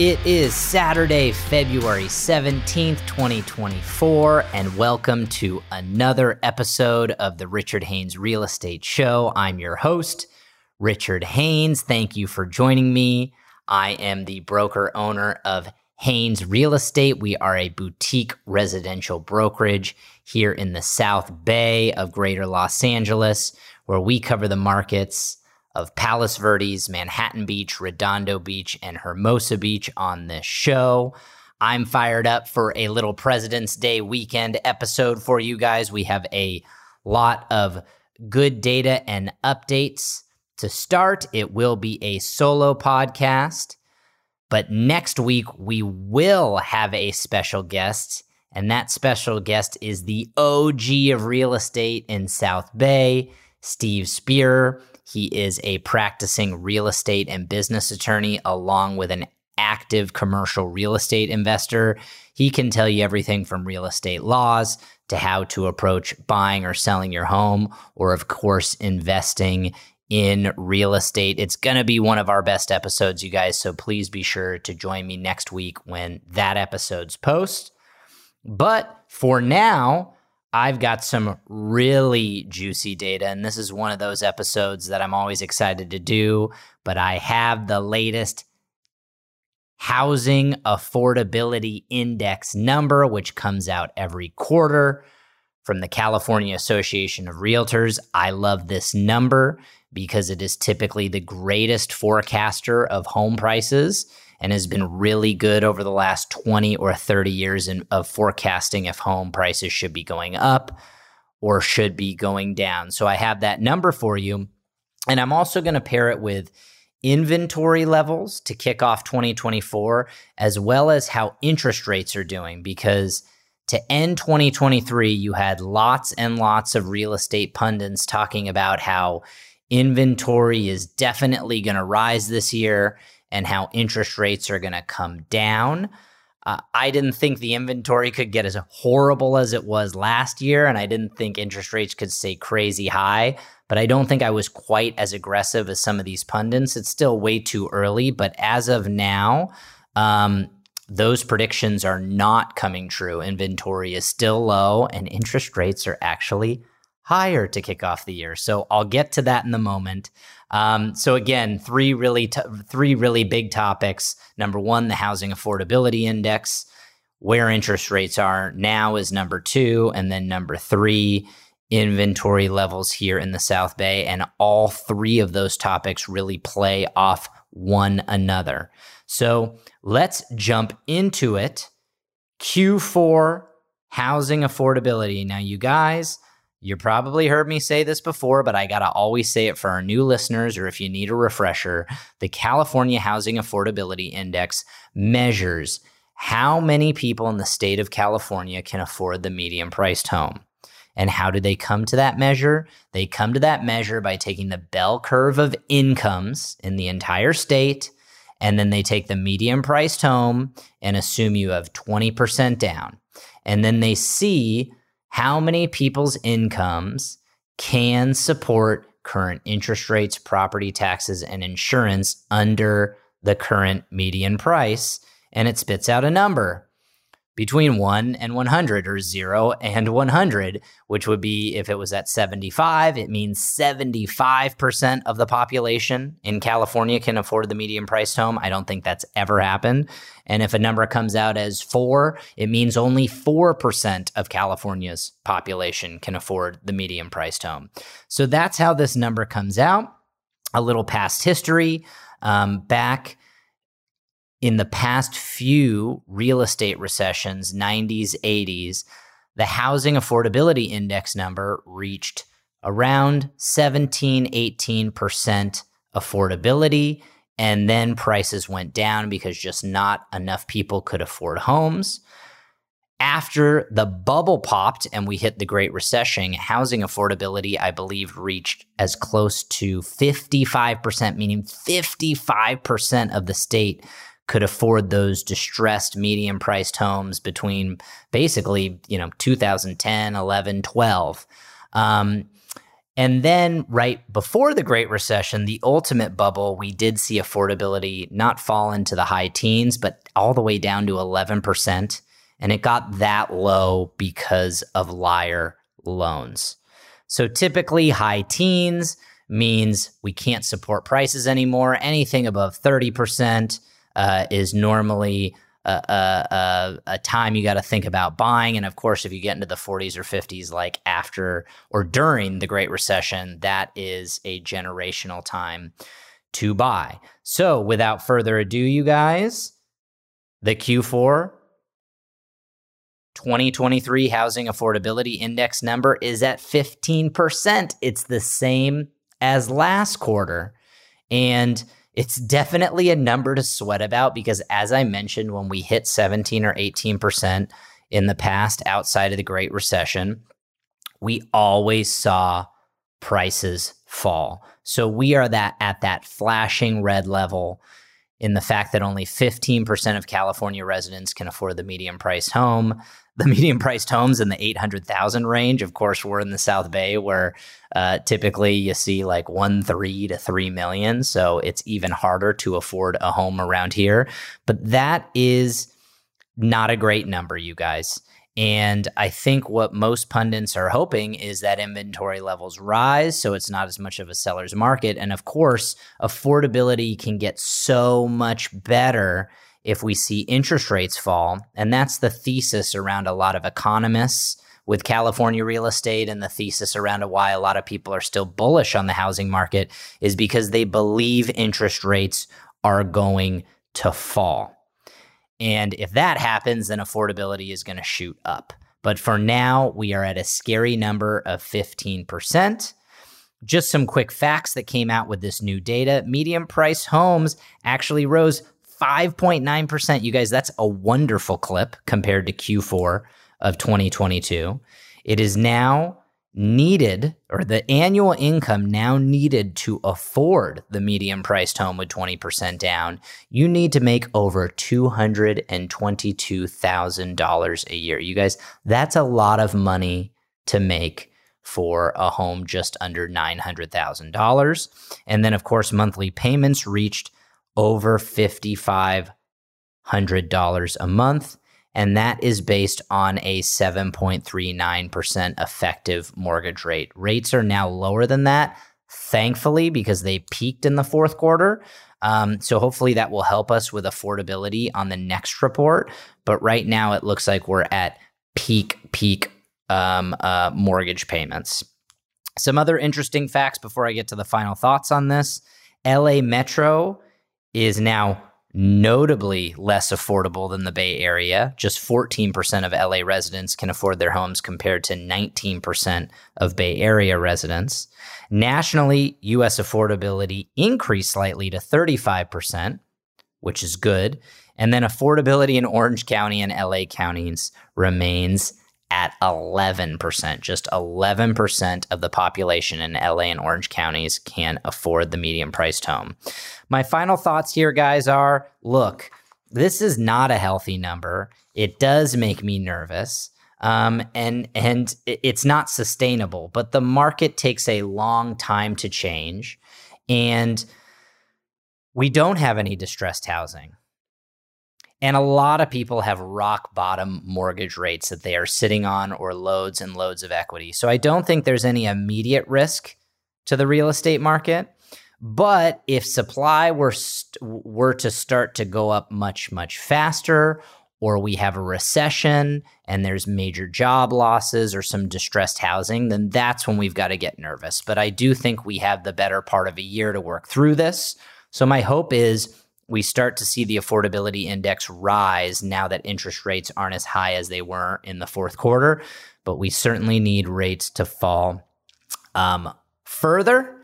It is Saturday, February 17th, 2024, and welcome to another episode of the Richard Haynes Real Estate Show. I'm your host, Richard Haynes. Thank you for joining me. I am the broker owner of Haynes Real Estate. We are a boutique residential brokerage here in the South Bay of Greater Los Angeles, where we cover the markets of Palos Verdes, Manhattan Beach, Redondo Beach, and Hermosa Beach on this show. I'm fired up for a little President's Day weekend episode for you guys. We have a lot of good data and updates. To start, it will be a solo podcast, but next week we will have a special guest, and that special guest is the OG of real estate in South Bay, Steve Spear. He is a practicing real estate and business attorney, along with an active commercial real estate investor. He can tell you everything from real estate laws to how to approach buying or selling your home, or, of course, investing in real estate. It's going to be one of our best episodes, you guys. So please be sure to join me next week when that episode's post. But for now, I've got some really juicy data, and this is one of those episodes that I'm always excited to do. But I have the latest housing affordability index number, which comes out every quarter from the California Association of Realtors. I love this number because it is typically the greatest forecaster of home prices and has been really good over the last 20 or 30 years in, of forecasting if home prices should be going up or should be going down. So I have that number for you. And I'm also going to pair it with inventory levels to kick off 2024, as well as how interest rates are doing. Because to end 2023, you had lots and lots of real estate pundits talking about how inventory is definitely going to rise this year and how interest rates are going to come down. Uh, I didn't think the inventory could get as horrible as it was last year, and I didn't think interest rates could stay crazy high. But I don't think I was quite as aggressive as some of these pundits. It's still way too early, but as of now, um, those predictions are not coming true. Inventory is still low, and interest rates are actually higher to kick off the year. So I'll get to that in the moment. Um, so again, three really t- three really big topics. Number one, the housing affordability index, where interest rates are now is number two, and then number three, inventory levels here in the South Bay, and all three of those topics really play off one another. So let's jump into it. Q4 housing affordability. Now, you guys you probably heard me say this before, but I got to always say it for our new listeners, or if you need a refresher. The California Housing Affordability Index measures how many people in the state of California can afford the medium priced home. And how do they come to that measure? They come to that measure by taking the bell curve of incomes in the entire state, and then they take the medium priced home and assume you have 20% down. And then they see how many people's incomes can support current interest rates, property taxes, and insurance under the current median price. And it spits out a number between 1 and 100 or 0 and 100, which would be if it was at 75, it means 75% of the population in California can afford the median priced home. I don't think that's ever happened. And if a number comes out as 4, it means only 4% of California's population can afford the median priced home. So that's how this number comes out. A little past history. Um, back in the past few real estate recessions, 90s, 80s, the housing affordability index number reached around 17, 18% affordability. And then prices went down because just not enough people could afford homes. After the bubble popped and we hit the Great Recession, housing affordability, I believe, reached as close to 55%, meaning 55% of the state could afford those distressed medium priced homes between basically, you know, 2010, 11, 12. Um, And then, right before the Great Recession, the ultimate bubble, we did see affordability not fall into the high teens, but all the way down to 11%. And it got that low because of liar loans. So typically, high teens means we can't support prices anymore. Anything above 30% uh, is normally a, a, a, time you got to think about buying. And of course, if you get into the 40s or 50s, like after or during the Great Recession, that is a generational time to buy. So without further ado, you guys, the Q4 2023 Housing Affordability Index number is at 15%. It's the same as last quarter. And it's definitely a number to sweat about because, as I mentioned, when we hit 17 or 18% in the past outside of the Great Recession, we always saw prices fall. So we are that at that flashing red level in the fact that only 15% of California residents can afford the medium priced home the medium priced homes in the 800,000 range. Of course, we're in the South Bay where uh, typically you see like one, three to three million. So it's even harder to afford a home around here. But that is not a great number, you guys. And I think what most pundits are hoping is that inventory levels rise so it's not as much of a seller's market. And of course, affordability can get so much better if we see interest rates fall. And that's the thesis around a lot of economists with California real estate and the thesis around why a lot of people are still bullish on the housing market is because they believe interest rates are going to fall. And if that happens, then affordability is going to shoot up. But for now, we are at a scary number of 15%. Just some quick facts that came out with this new data medium price homes actually rose 5.9%. You guys, that's a wonderful clip compared to Q4 of 2022. It is now needed, or the annual income now needed to afford the medium priced home with 20% down. You need to make over $222,000 a year. You guys, that's a lot of money to make for a home just under $900,000. And then, of course, monthly payments reached over $5,500 a month. And that is based on a 7.39% effective mortgage rate. Rates are now lower than that, thankfully, because they peaked in the fourth quarter. Um, so hopefully that will help us with affordability on the next report. But right now it looks like we're at peak, peak um, uh, mortgage payments. Some other interesting facts before I get to the final thoughts on this LA Metro is now notably less affordable than the Bay Area. Just 14% of LA residents can afford their homes compared to 19% of Bay Area residents. Nationally, US affordability increased slightly to 35%, which is good. And then affordability in Orange County and LA counties remains at 11%. Just 11% of the population in LA and Orange counties can afford the medium priced home. My final thoughts here, guys, are look, this is not a healthy number. It does make me nervous. Um, and and it's not sustainable, but the market takes a long time to change. And we don't have any distressed housing. And a lot of people have rock bottom mortgage rates that they are sitting on or loads and loads of equity. So I don't think there's any immediate risk to the real estate market. But if supply were st- were to start to go up much much faster or we have a recession and there's major job losses or some distressed housing, then that's when we've got to get nervous. But I do think we have the better part of a year to work through this. So my hope is we start to see the affordability index rise now that interest rates aren't as high as they were in the fourth quarter. But we certainly need rates to fall um, further.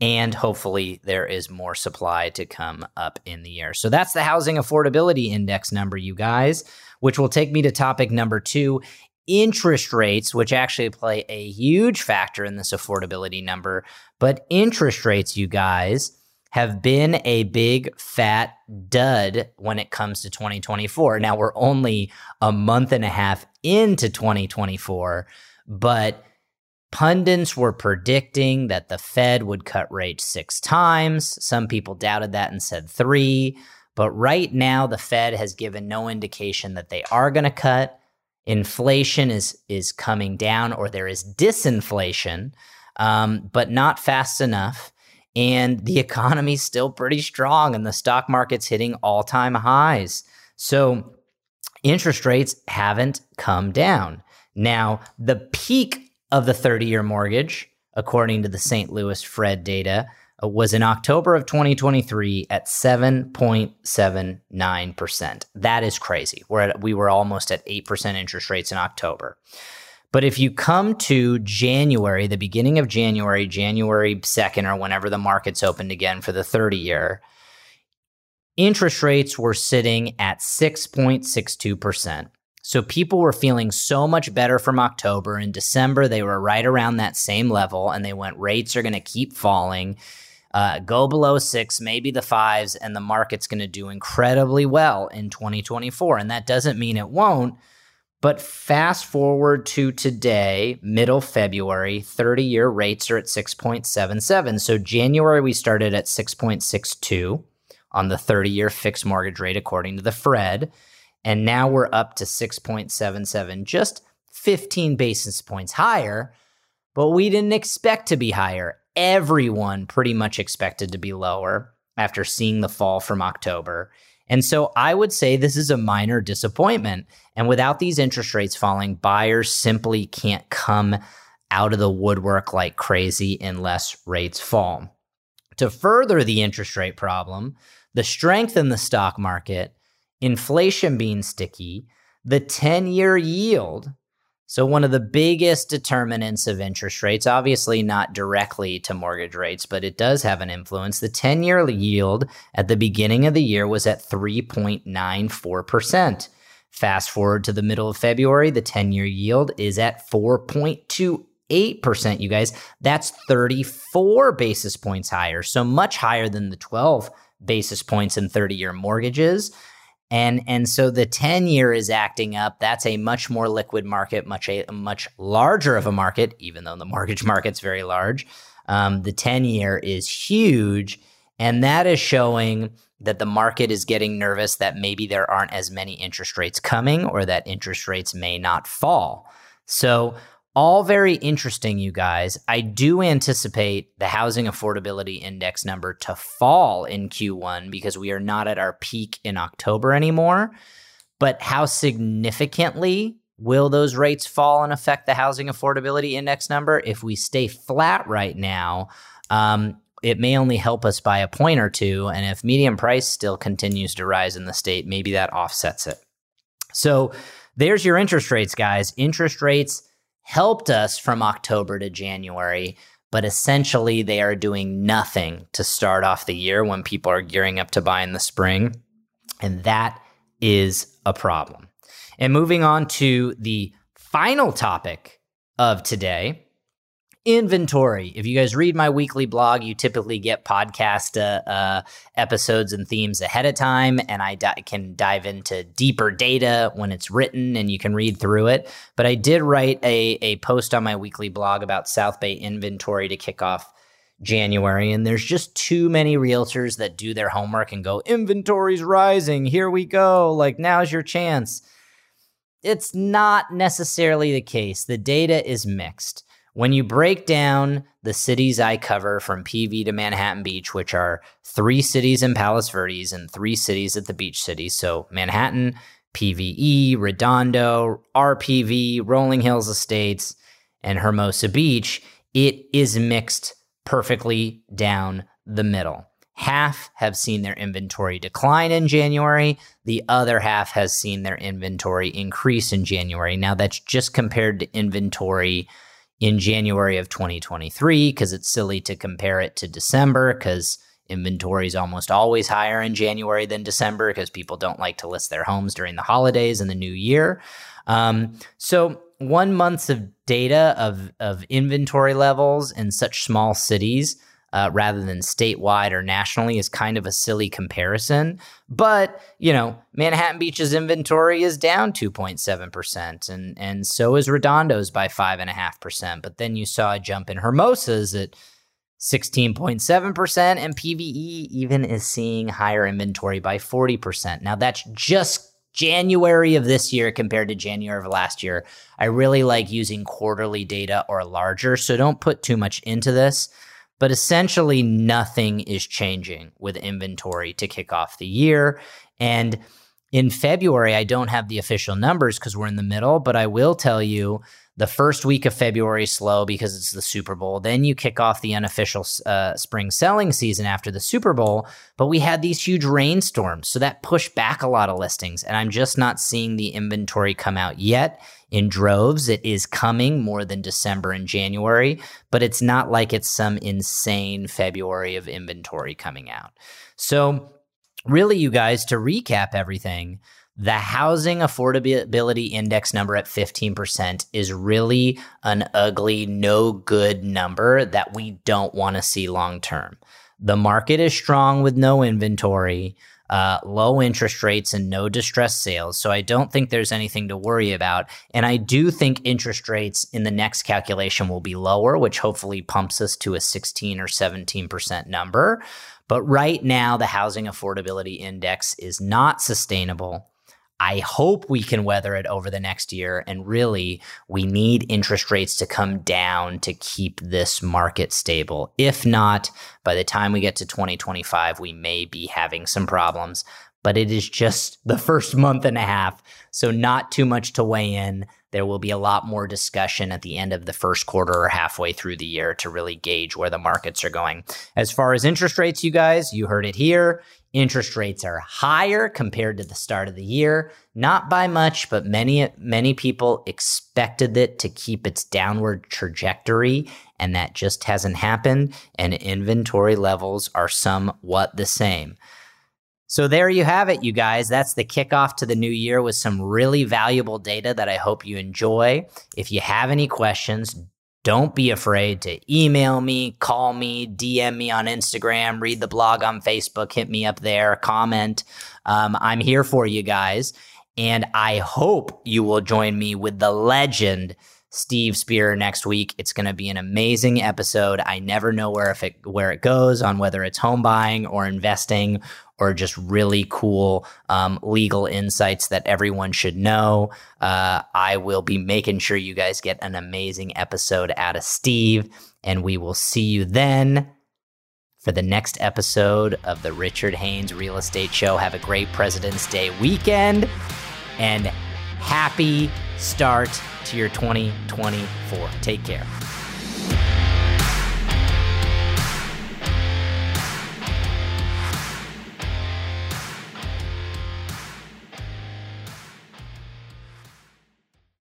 And hopefully, there is more supply to come up in the year. So that's the housing affordability index number, you guys, which will take me to topic number two interest rates, which actually play a huge factor in this affordability number. But interest rates, you guys, have been a big fat dud when it comes to 2024. Now we're only a month and a half into 2024, but Pundits were predicting that the Fed would cut rates six times. Some people doubted that and said three. But right now, the Fed has given no indication that they are going to cut. Inflation is is coming down, or there is disinflation, um, but not fast enough. And the economy's still pretty strong, and the stock market's hitting all time highs. So interest rates haven't come down. Now, the peak of the 30 year mortgage, according to the St. Louis Fed data, uh, was in October of 2023 at 7.79%. That is crazy. We're at, we were almost at 8% interest rates in October. But if you come to January, the beginning of January, January 2nd, or whenever the markets opened again for the 30 year, interest rates were sitting at 6.62%. So people were feeling so much better from October. In December, they were right around that same level, and they went, rates are going to keep falling. Uh, go below six, maybe the fives, and the market's going to do incredibly well in 2024. And that doesn't mean it won't. But fast forward to today, middle February, 30 year rates are at 6.77. So January, we started at 6.62 on the 30 year fixed mortgage rate, according to the Fred. And now we're up to 6.77, just 15 basis points higher. But we didn't expect to be higher. Everyone pretty much expected to be lower after seeing the fall from October. And so I would say this is a minor disappointment. And without these interest rates falling, buyers simply can't come out of the woodwork like crazy unless rates fall. To further the interest rate problem, the strength in the stock market inflation being sticky, the 10 year yield. So, one of the biggest determinants of interest rates, obviously not directly to mortgage rates, but it does have an influence. The 10 year yield at the beginning of the year was at 3.94%. Fast forward to the middle of February, the 10 year yield is at 4.28%. You guys, that's 34 basis points higher. So, much higher than the 12 basis points in 30 year mortgages. And, and so the 10 year is acting up. That's a much more liquid market, much a, much larger of a market, even though the mortgage market's very large. Um, the 10 year is huge. And that is showing that the market is getting nervous that maybe there aren't as many interest rates coming or that interest rates may not fall. So all very interesting, you guys. I do anticipate the housing affordability index number to fall in Q1 because we are not at our peak in October anymore. But how significantly will those rates fall and affect the housing affordability index number? If we stay flat right now, um, it may only help us by a point or two. And if median price still continues to rise in the state, maybe that offsets it. So there's your interest rates, guys. Interest rates helped us from October to January, but essentially they are doing nothing to start off the year when people are gearing up to buy in the spring. And that is a problem. And moving on to the final topic of today inventory. If you guys read my weekly blog, you typically get podcast uh, uh, episodes and themes ahead of time, and I di- can dive into deeper data when it's written and you can read through it. But I did write a, a post on my weekly blog about South Bay inventory to kick off. January, and there's just too many realtors that do their homework and go, inventory's rising. Here we go. Like, now's your chance. It's not necessarily the case. The data is mixed. When you break down the cities I cover from PV to Manhattan Beach, which are three cities in Palos Verdes and three cities at the beach city, so Manhattan, PVE, Redondo, RPV, Rolling Hills Estates, and Hermosa Beach, it is mixed perfectly down the middle. Half have seen their inventory decline in January. The other half has seen their inventory increase in January. Now, that's just compared to inventory in January of 2023 because it's silly to compare it to December because inventory is almost always higher in January than December because people don't like to list their homes during the holidays and the new year. Um, so one month of data of of inventory levels in such small cities uh, rather than statewide or nationally is kind of a silly comparison. But, you know, Manhattan Beach's inventory is down 2.7%, and, and so is Redondo's by 5.5%. But then you saw a jump in Hermosa's at 16.7%, and PVE even is seeing higher inventory by 40%. Now, that's just January of this year compared to January of last year. I really like using quarterly data or larger, so don't put too much into this. But essentially, nothing is changing with inventory to kick off the year. And in February, I don't have the official numbers because we're in the middle, but I will tell you the first week of February slow because it's the Super Bowl. Then you kick off the unofficial uh, spring selling season after the Super Bowl. But we had these huge rainstorms, so that pushed back a lot of listings. And I'm just not seeing the inventory come out yet in droves. It is coming more than December and January, but it's not like it's some insane February of inventory coming out. So, really, you guys, to recap everything, the housing affordability index number at 15% is really an ugly, no good number that we don't want to see long term. The market is strong with no inventory, uh, low interest rates, and no distressed sales. So I don't think there's anything to worry about. And I do think interest rates in the next calculation will be lower, which hopefully pumps us to a 16 or 17% number. But right now, the housing affordability index is not sustainable. I hope we can weather it over the next year. And really, we need interest rates to come down to keep this market stable. If not, by the time we get to 2025, we may be having some problems. But it is just the first month and a half. So, not too much to weigh in. There will be a lot more discussion at the end of the first quarter or halfway through the year to really gauge where the markets are going. As far as interest rates, you guys, you heard it here. Interest rates are higher compared to the start of the year, not by much, but many many people expected it to keep its downward trajectory and that just hasn't happened and inventory levels are somewhat the same. So there you have it, you guys. That's the kickoff to the new year with some really valuable data that I hope you enjoy. If you have any questions, don't be afraid to email me, call me, DM me on Instagram, read the blog on Facebook, hit me up there, comment. Um, I'm here for you guys. And I hope you will join me with the legend, Steve Spear, next week. It's going to be an amazing episode. I never know where if it where it goes on whether it's home buying or investing or just really cool um, legal insights that everyone should know. Uh, I will be making sure you guys get an amazing episode out of Steve, and we will see you then for the next episode of the Richard Haynes Real Estate Show. Have a great President's Day weekend and happy start to your 2024. Take care.